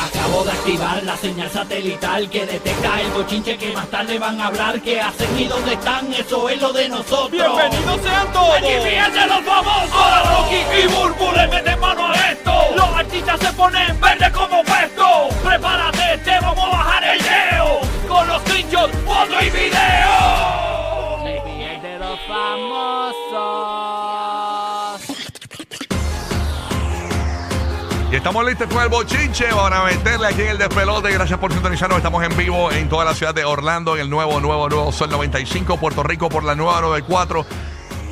Acabo de activar la señal satelital que detecta el bochinche que más tarde van a hablar. ¿Qué hacen y dónde están? Eso es lo de nosotros. ¡Bienvenidos sean todos! ¡Aquí fíjense los famosos! Ahora Rocky y Burbu le meten mano a esto. Los artistas se ponen verde como puesto. Prepárate, te vamos a bajar el leo. Con los screenshots, foto y video. Se pierde los famosos. Estamos listos con el bochinche. Van a meterle aquí en el despelote. Gracias por sintonizarnos. Estamos en vivo en toda la ciudad de Orlando, en el nuevo, nuevo, nuevo Sol 95. Puerto Rico por la nueva 94.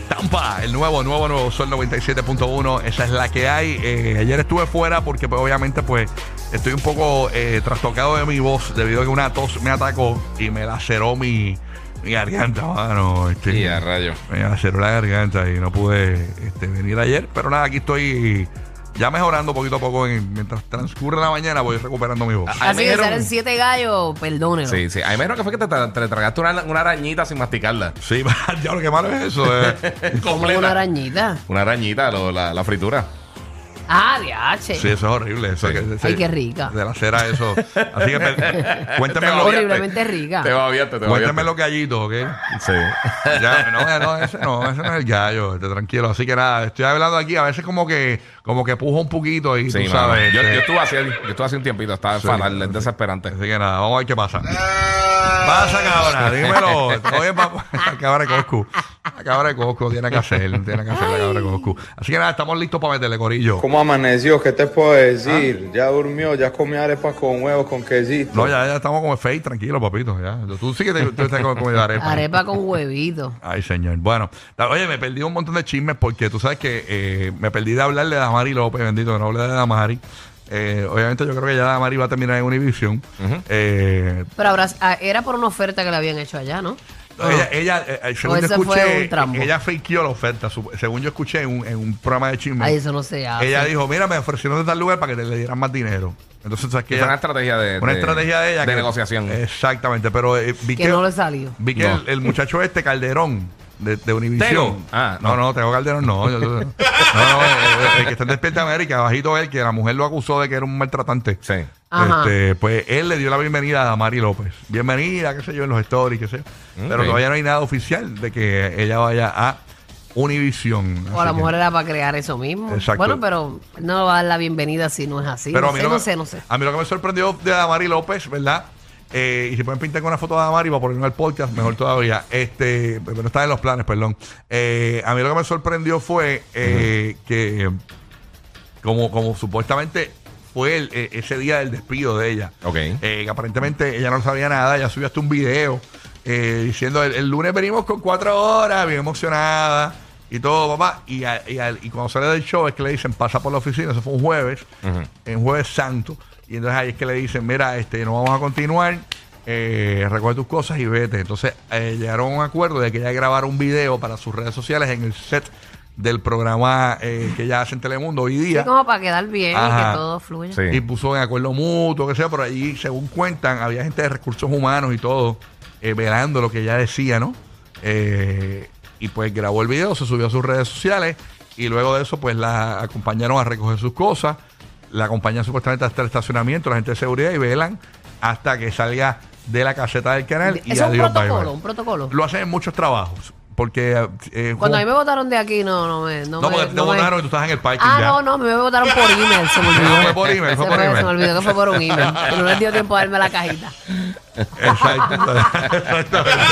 Tampa, el nuevo, nuevo, nuevo Sol 97.1. Esa es la que hay. Eh, ayer estuve fuera porque, pues, obviamente, pues, estoy un poco eh, trastocado de mi voz debido a que una tos me atacó y me laceró mi, mi garganta, mano. Este, Y a rayo. me laceró la garganta y no pude este, venir ayer. Pero nada, aquí estoy ya mejorando poquito a poco. en- mientras transcurre la mañana voy recuperando mi voz. Así me que dijeron- salen siete gallos, perdónenlo. Sí, sí. A mí me dijeron que fue que te, te- te tragaste una, una arañita sin masticarla. Sí, ya lo que malo es eso. eh. Como Completa. una arañita. Una arañita, lo- la, la fritura. Ah, diache. Sí, eso es horrible. Eso, Sí. que- Ay, qué rica. De la cera, eso. Así que pe- cuéntame, lo. Horriblemente rica. Te va bien, te va cuéntame bien. los gallitos, ¿ok? Sí. Ya, no, ya no, ese no, ese no es el gallo, este, tranquilo. Así que nada, estoy hablando aquí, a veces como que, como que pujo un poquito y Sí, tú sabes. Yo, este, yo estuve así, yo estuve hace un tiempito, estaba Sí, fatal, es sí. desesperante. Así que nada, vamos a ver qué pasa. Pasa, cabra, dímelo. Oye, papá, cabra de Coscu. Cabra de Coscu tiene que hacer, tiene que hacer la cabra de Coscu. Así que nada, estamos listos para meterle corillo. ¿Cómo amaneció? ¿Qué te puedo decir? Ya durmió, ya comió arepas con huevos, con quesito. No, ya, ya estamos como fake, tranquilo, papito. Ya. Tú sí que te, tú estás con comida arepa. Arepa con huevito. Ay, señor. Bueno, oye, me perdí un montón de chismes porque tú sabes que eh, me perdí de hablarle de Damari López, bendito, que no hablé de Damari. Eh, obviamente yo creo que ya Damari va a terminar en Univision. Eh, Pero ahora ah, era por una oferta que le habían hecho allá, ¿no? Ella, ella eh, eh, según yo escuché, ella fakeó la oferta. su- según yo escuché en un, en un programa de chismes. Ay, eso no se hace. ella dijo, mira, me ofrecieron de tal lugar para que te le dieran más dinero. Entonces, ¿sabes qué? Fue una Ella- estrategia de, una de- estrategia de ella. de que- negociación. Exactamente, pero eh, vi Que que, no le salió. vi que No. el, el muchacho este, Calderón, de, de Univision. Tego. Ah, no, no. no, Tego Calderón no. Yo- yo- no, no, el, el que está en Despierta América, bajito él, que la mujer lo acusó de que era un maltratante. Sí. Este, pues él le dio la bienvenida a Mari López. Bienvenida, qué sé yo, en los stories, qué sé yo. Pero todavía no hay nada oficial de que ella vaya a Univision. O a lo que- mejor era para crear eso mismo. Exacto. Bueno, pero no va a dar la bienvenida si no es así. Pero no, a mí sé, lo no que- sé, no sé. A mí lo que me sorprendió de Damari López, ¿verdad? Eh, y si pueden pintar con una foto de Damari para ponerlo al podcast, mejor todavía. Este, pero no está en los planes, perdón. Eh, a mí lo que me sorprendió fue eh, que, como, como supuestamente fue el- eh, ese día del despido de ella. Ok. Eh, aparentemente ella no sabía nada, ella subió hasta un video eh, diciendo el, el lunes venimos con cuatro horas, bien emocionada y todo, papá. Y, a- y, cuando sale del show es que le dicen pasa por la oficina, eso fue un jueves, en jueves santo. Y entonces ahí es que le dicen, mira, este, no vamos a continuar, eh, recoge tus cosas y vete. Entonces eh, llegaron a un acuerdo de que ella grabara un video para sus redes sociales en el set del programa eh, que ella hace en Telemundo hoy día. Sí, como para quedar bien y que todo fluya. Sí. Y puso en acuerdo mutuo, que sea, por allí, según cuentan, había gente de recursos humanos y todo, eh, velando lo que ella decía, ¿no? Eh, y pues grabó el video, se subió a sus redes sociales y luego de eso, pues la acompañaron a recoger sus cosas, la acompañan supuestamente hasta el estacionamiento, la gente de seguridad y velan hasta que salga de la caseta del canal y es un adiós, bye, protocolo, bye. un protocolo. Lo hacen en muchos trabajos, porque... eh, Cuando a mí me votaron de aquí, no, no me. No, no, me, porque te no me- votaron y tú estás en el parking Ah, ya. no, no, a me votaron por email, se me olvidó. Fue por email, fue Se por me- email. Se me olvidó que fue por un email. que no les dio tiempo a darme la cajita. Exacto. Exactamente.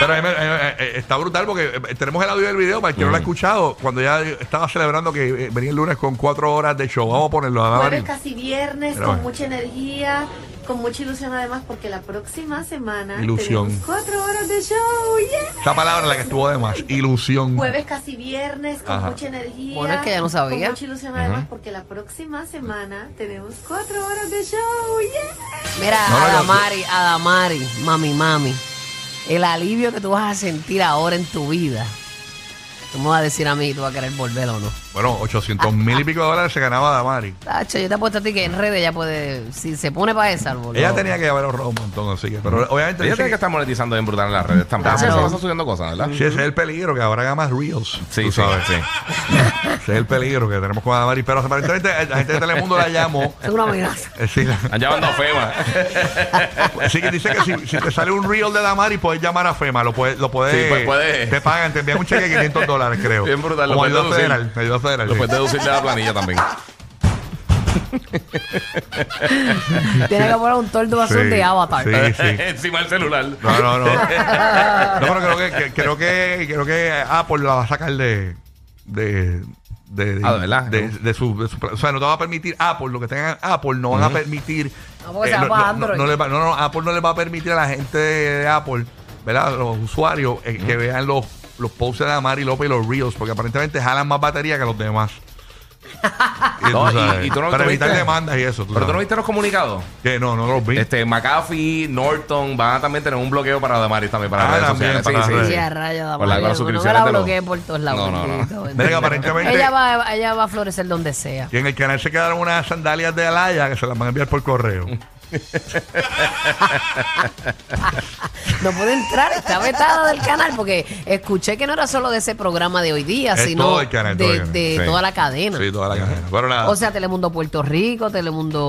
Pero a mí me- eh, eh, está brutal porque eh, tenemos el audio del video para el que no lo ha escuchado. Cuando ya estaba celebrando que eh, venía el lunes con cuatro horas de show. Vamos a ponerlo a Mari. Jueves casi viernes, Pero con bueno. mucha energía. Con mucha ilusión además porque la próxima semana Ilusión. tenemos cuatro horas de show. ¡Yeah! Esa palabra es la que estuvo de más. Ilusión. Jueves casi viernes con Ajá. mucha energía. Bueno, es que ya no sabía. Con mucha ilusión además porque la próxima semana tenemos cuatro horas de show. ¡Yeah! Mira, No, no, no, Adamari, Adamari, mami, mami. El alivio que tú vas a sentir ahora en tu vida. Tú me vas a decir a mí, tú vas a querer volver o no. Bueno, 800 mil y pico de dólares se ganaba Damari. Tacho, yo te apuesto a ti que en redes ella puede, si se pone para esa, boludo. Ella tenía que haber ahorrado un montón, así que. Pero obviamente. Ella dice tiene que estar monetizando bien brutal en las redes también. Claro. Se pasa subiendo cosas, ¿verdad? Sí, ese es el peligro, que ahora haga más reels. Sí, tú sí, sabes. sí. Ese es el peligro que tenemos con Adamari. Pero aparentemente la gente de Telemundo la llamó. Es una amenaza. eh, sí, la- Han llamado a FEMA. Así que dice que si, si te sale un reel de Damari, puedes llamar a FEMA. Lo puedes. Lo puedes Sí, pues puede. Te pagan, te envían un cheque de 500 dólares, creo. Bien brutal, lo Como puedes ayuda deducir. federal. Ayuda federal. Lo sí. puedes deducir de la planilla también. Tiene que poner un tordo azul Sí, de avatar. sí, sí. Encima del celular. No, no, no. No, pero creo que, que- creo que creo que Apple la va a sacar de de de, Ah, ¿de verdad? de, de su, de su- o sea, no te va a permitir Apple, lo que tengan Apple no van a permitir No, porque se va no, para no, Android. no le va- no, no, Apple no le va a permitir a la gente de Apple, ¿verdad? Los usuarios eh, que vean los los posts de Amari López y los Reels, porque aparentemente jalan más batería que los demás. Y, No, tú y- sabes, y tú no- para evitar viste- demandas y eso. Pero tú no viste los comunicados. Que no, no los vi. Este, McAfee, Norton van a también tener un bloqueo para Damaris también para Ah, las redes también, sociales. para Sí, sí. Sí, a rayos, Con la- las no, la bloqueé por todos lados. No, no, no. aparentemente- Ella va, ella va a florecer donde sea. Y en el canal se quedaron unas sandalias de Alaya que se las van a enviar por correo. No puede entrar, está vetada del canal porque escuché que no era solo de ese programa de hoy día, Es sino todo canal, todo de, Sí. toda la cadena. Sí, toda la cadena. Pero nada. O sea, Telemundo Puerto Rico, Telemundo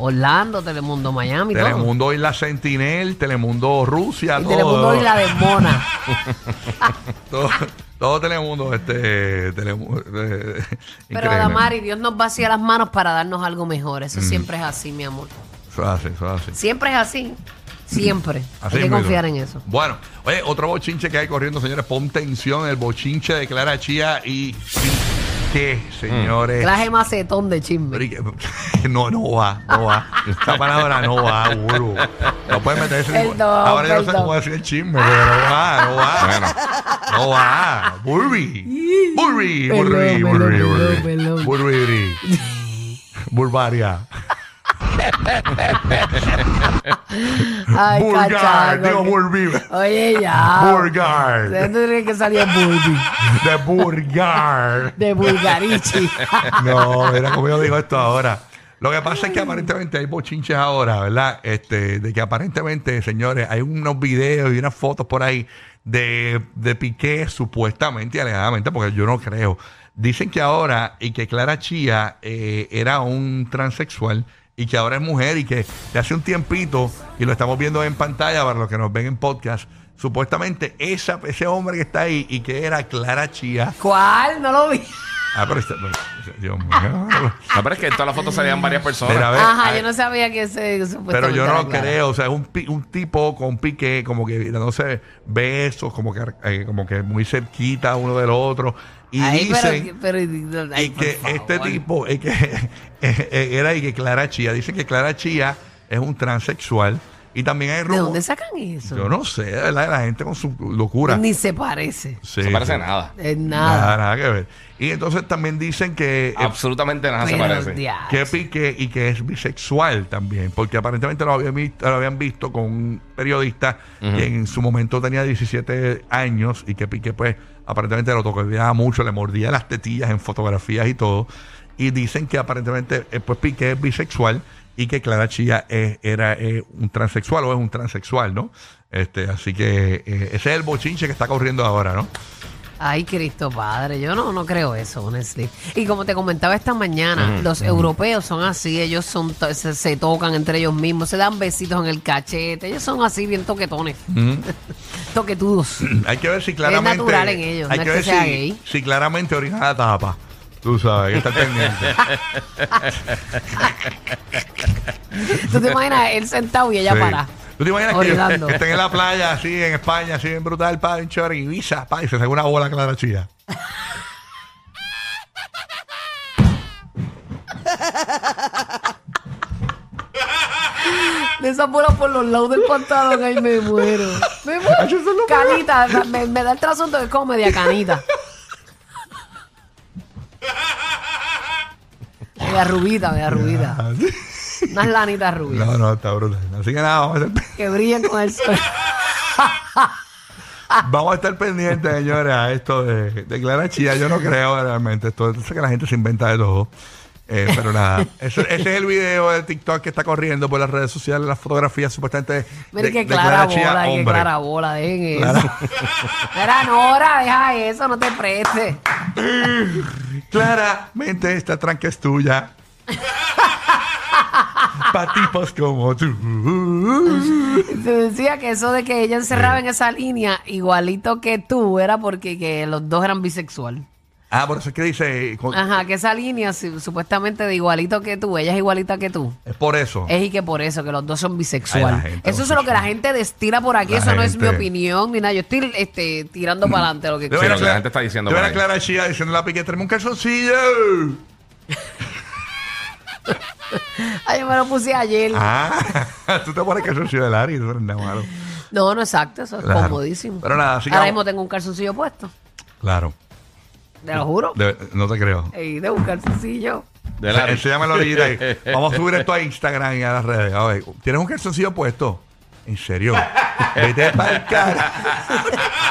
Orlando, Telemundo Miami, todo. Telemundo Isla Sentinel, Telemundo Rusia, Y todo. Telemundo Isla de Mona. todo, todo Telemundo, este. Telemundo, eh, Pero. Adamari, Dios nos vacía las manos para darnos algo mejor. Eso siempre es así, mi amor. Eso es así, eso es así. Siempre es así. Siempre. Así Hay que mismo. confiar en eso. Bueno, oye, otro bochinche que hay corriendo, señores. Pon tensión, el bochinche de Clara Chía y. ¿Qué, señores? Traje macetón de chisme. No, no va, no va. Esta palabra no va, burro. No puedes meter ese Perdón, Ahora yo no sé cómo decir el chisme, pero no va, no va. Bueno. No va. Burby. Burby, Burby, Burby. Burby. Burbaria. Ay, Burgar. cachaco. Digo. Oye, ya. Burgar. ¿De dónde tiene que salir? De Burgar. De Bulgarichi. No, mira cómo yo digo esto ahora. Lo que pasa es que aparentemente hay bochinches ahora, ¿verdad? Este, de que aparentemente, señores, hay unos videos y unas fotos por ahí de, de Piqué, supuestamente y alegadamente, porque yo no creo. Dicen que ahora, y que Clara Chía eh, era un transexual y que ahora es mujer y que de hace un tiempito, y lo estamos viendo en pantalla para los que nos ven en podcast, supuestamente esa, ese hombre que está ahí y que era Clara Chía. ¿Cuál? No lo vi. Ah, pero está, pero- Dios mío. No, pero es que en todas las fotos salían varias personas. Mira, a ver, Ajá, ay, yo no sabía que ese Pero yo no Clara. creo, o sea, es un, pi- un tipo con pique, como que dándose besos, como que, eh, como que muy cerquita uno del otro. Y Ay, dicen pero, pero- ay, y que favor. este tipo, es que, eh, eh, era y que Clara Chía, dicen que Clara Chía es un transexual. Y también hay ¿De rumores. dónde sacan eso? Yo no sé, de ¿verdad? La gente con su locura. Ni se parece. Sí, no se parece sí. a nada. Es Nada, nada. nada que ver. Y entonces también dicen que. eh, Absolutamente nada se parece. que pique y que es bisexual también, porque aparentemente lo habían visto, lo habían visto con un periodista que en su momento tenía 17 años y que Piqué pues aparentemente lo toqueteaba mucho, le mordía las tetillas en fotografías y todo. Y dicen que aparentemente eh, pues Piqué es bisexual y que Clara Chía es- era eh, un transexual o es un transexual, ¿no? Este, así que eh, ese es el bochinche que está corriendo ahora, ¿no? Ay, Cristo Padre, yo no, no creo eso, honestly. Y como te comentaba esta mañana, los europeos son así, ellos son se, se tocan entre ellos mismos, se dan besitos en el cachete, ellos son así bien toquetones, toquetudos. Hay que ver si claramente. natural en ellos, Hay no que es ver sea si, gay. si claramente orina la tapa. Tú sabes, que estar pendiente. ¿Tú te imaginas él sentado y ella Sí. para? ¿Tú te imaginas que, Orinando. que estén en la playa, así en España, así bien brutal, pa, en Chor, en Ibiza, pa, y se saca una bola clara chía? De esas bolas por los lados del pantalón, ay, me muero. Me muero. Canita, me, me da el trasunto que es como media canita. Media rubita, media rubita. Unas lanitas rubias No, no, está brutal. Así que nada, vamos a estar, que brillan con el sol. vamos a estar pendientes, señores, a esto de, de Clara Chía. Yo no creo realmente. Esto es que la gente se inventa de todo. Eh, pero nada, ese, ese es el video de TikTok que está corriendo por las redes sociales, las fotografías supuestamente Mira de clara bola, hombre. clara bola, dejen eso. Mira, Nora, deja eso, no te prestes. Claramente esta tranca es tuya. Para tipos como tú. Se decía que eso de que ella encerraba en esa línea igualito que tú era porque que los dos eran bisexual. Ah, por eso es que dice. con- Ajá, que esa línea si- supuestamente de igualito que tú, ella es igualita que tú. Es por eso. Es y que por eso, que los dos son Ay, la bisexual. gente Eso es lo que la gente destila por aquí, La eso no es mi gente. opinión ni nada. Yo estoy este, tirando para adelante lo que era lo que la gente está diciendo Yo por era ahí. Clara Chía diciendo la pique, tráeme un calzoncillo. Ay, yo me lo puse ayer. Ah, tú te pones calzoncillo de Larry, eso no es nada malo. No, no exacto, eso es Claro. comodísimo. Pero nada, Ahora mismo tengo un calzoncillo puesto, Claro. Te lo juro. De- no te creo. Ey, de un calzoncillo. De la- Enséñame la orillita ahí. Vamos a subir esto a Instagram y a las redes. A ver, ¿tienes un calzoncillo puesto? ¿En serio? Vete para el cara.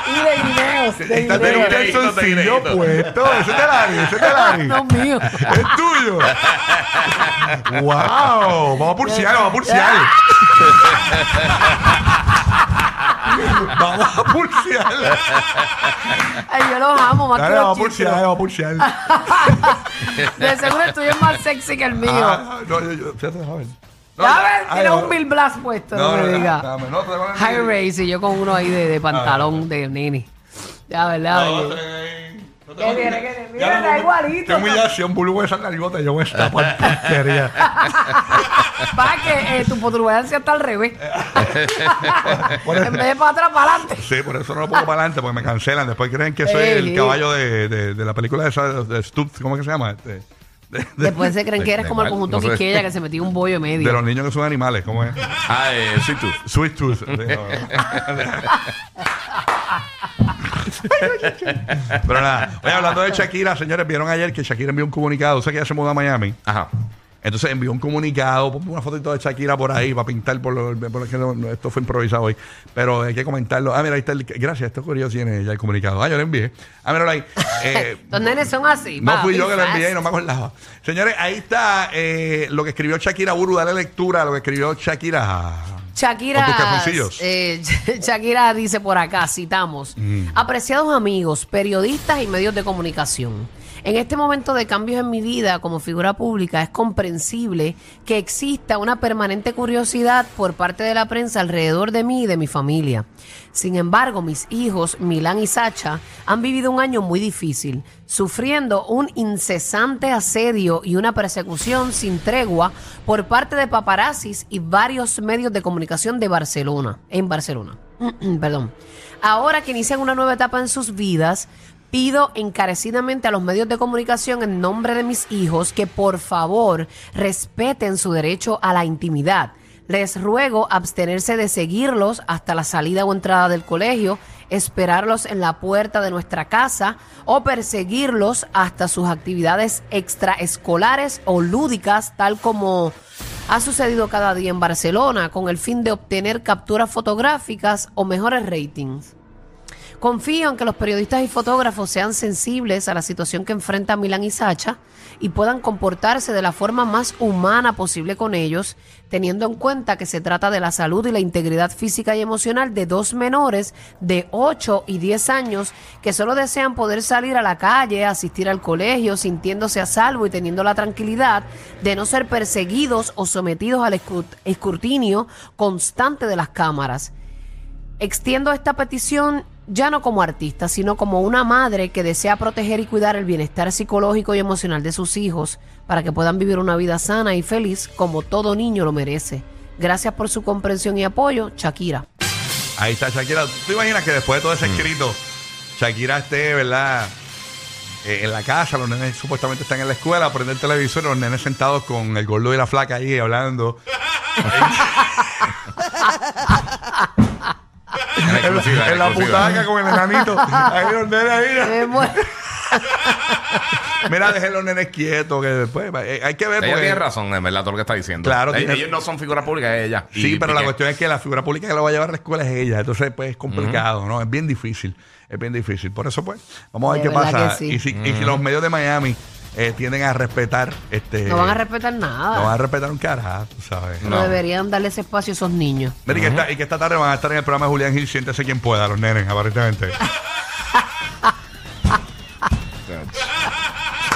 Y de videos, de Estás de un videos. calzoncillo puesto. Ese es de Larry, ese es de Larry. No mío. Es tuyo. wow. Vamos a pulsear, vamos a pulsear. vamos a pulsear. Ay, yo los amo más Dale, que vamos a los pulsear, chicos. vamos a pulsear. De seguro el tuyo es más sexy que el mío. Ah, no, yo, yo, fíjate, a ver. No, ya ves, ay, tienes no. un Bill Blast puesto, no, No, me digas. High Race y yo con uno ahí de, de pantalón Ah. de nene. Ya, ¿verdad? No, te- no te- ¿Qué tiene? ¿Qué tiene? Mira, está no, igualito. Qué humillación, boludo, esa narigota. Yo voy a estar por porquería. Para que eh, tu protuberancia está al revés. Por en eso- vez de para atrás, para adelante. Sí, por eso no lo pongo para adelante, porque me cancelan. Después creen que soy Ey, el ey. caballo de, de, de la película esa de, de Stoops, ¿cómo es que se llama? Este, de, de- Después se creen de- que eres de como el conjunto no sé. Quisqueya que se metió un bollo medio. de los niños que son animales, ¿cómo es? Ah, eh, sí, tú. Sweet Tooth. Pero nada, oye, hablando de Shakira, señores, vieron ayer que Shakira envió un comunicado, sé que ella se mudó a Miami. Ajá. Entonces envió un comunicado, ponme una fotito de Shakira por ahí para pintar, por lo, por lo que no- no, esto fue improvisado hoy, pero hay que comentarlo. Ah, mira, ahí está el, gracias, esto curioso tiene ya el comunicado. Ah, yo lo envié. Ah, míralo ahí. Eh, Los nenes son así. no fui yo que lo envié y no me acordaba. Señores, ahí está eh, lo que escribió Shakira Buru, dale lectura a lo que escribió Shakira. Shakira, eh, Shakira dice por acá, citamos, Mm. apreciados amigos, periodistas y medios de comunicación. En este momento de cambios en mi vida como figura pública es comprensible que exista una permanente curiosidad por parte de la prensa alrededor de mí y de mi familia. Sin embargo, mis hijos, Milán y Sacha, han vivido un año muy difícil, sufriendo un incesante asedio y una persecución sin tregua por parte de paparazzis y varios medios de comunicación de Barcelona, en Barcelona. Perdón. Ahora que inician una nueva etapa en sus vidas, pido encarecidamente a los medios de comunicación en nombre de mis hijos que por favor respeten su derecho a la intimidad. Les ruego abstenerse de seguirlos hasta la salida o entrada del colegio, esperarlos en la puerta de nuestra casa o perseguirlos hasta sus actividades extraescolares o lúdicas, tal como ha sucedido cada día en Barcelona, con el fin de obtener capturas fotográficas o mejores ratings. Confío en que los periodistas y fotógrafos sean sensibles a la situación que enfrenta Milan y Sacha y puedan comportarse de la forma más humana posible con ellos, teniendo en cuenta que se trata de la salud y la integridad física y emocional de dos menores de 8 y 10 años que solo desean poder salir a la calle, asistir al colegio, sintiéndose a salvo y teniendo la tranquilidad de no ser perseguidos o sometidos al escrut- escrutinio constante de las cámaras. Extiendo esta petición ya no como artista, sino como una madre que desea proteger y cuidar el bienestar psicológico y emocional de sus hijos para que puedan vivir una vida sana y feliz como todo niño lo merece. Gracias por su comprensión y apoyo, Shakira. Ahí está Shakira. ¿Tú imaginas que después de todo ese escrito, Shakira esté, ¿verdad? Eh, en la casa, los nenes supuestamente están en la escuela, prende el televisor, los nenes sentados con el gordo y la flaca ahí hablando. En exclusiva, en en la putaca con el enanito. Ahí los nenes ahí. Mira, dejen los nenes quietos, que después eh, hay que ver. Ella porque- tiene razón, en verdad, todo lo que está diciendo. Claro, tiene- Ellos no son figuras públicas, es ella. Sí, Y pero la cuestión es que la figura pública que lo va a llevar a la escuela es ella. Entonces, pues es complicado, ¿no? Es bien difícil. Es bien difícil. Por eso, pues, vamos a ver De qué pasa. que sí. Y, si, y si los medios de Miami eh, tienden a respetar, este. No van a respetar nada. no van a respetar un carajo, tú sabes. No No. deberían darle ese espacio a esos niños. Mira, y, que esta, y que esta tarde van a estar en el programa de Julián Gil, siéntese quien pueda, los nenes, aparentemente.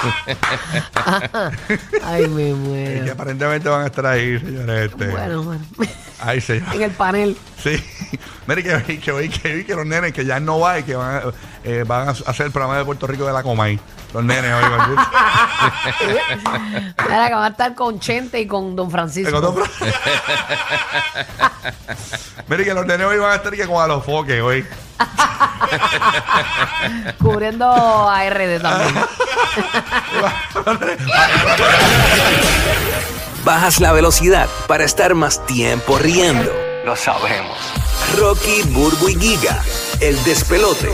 Ay, me y que muero. aparentemente van a estar ahí, señores. Este. Bueno, bueno. Ahí se En el panel. Sí. Mire que, vi- que, que vi que los nenes que ya no va y que van a, eh, van a hacer el programa de Puerto Rico de la Comay. Los nenes hoy. van a- Mira, que van a estar con Chente y con Don Francisco. Mire que los nenes hoy van a estar que como a los foques hoy. Cubriendo a RD también. Bajas la velocidad para estar más tiempo riendo. Lo sabemos. Rocky, Burbu y Giga, el despelote.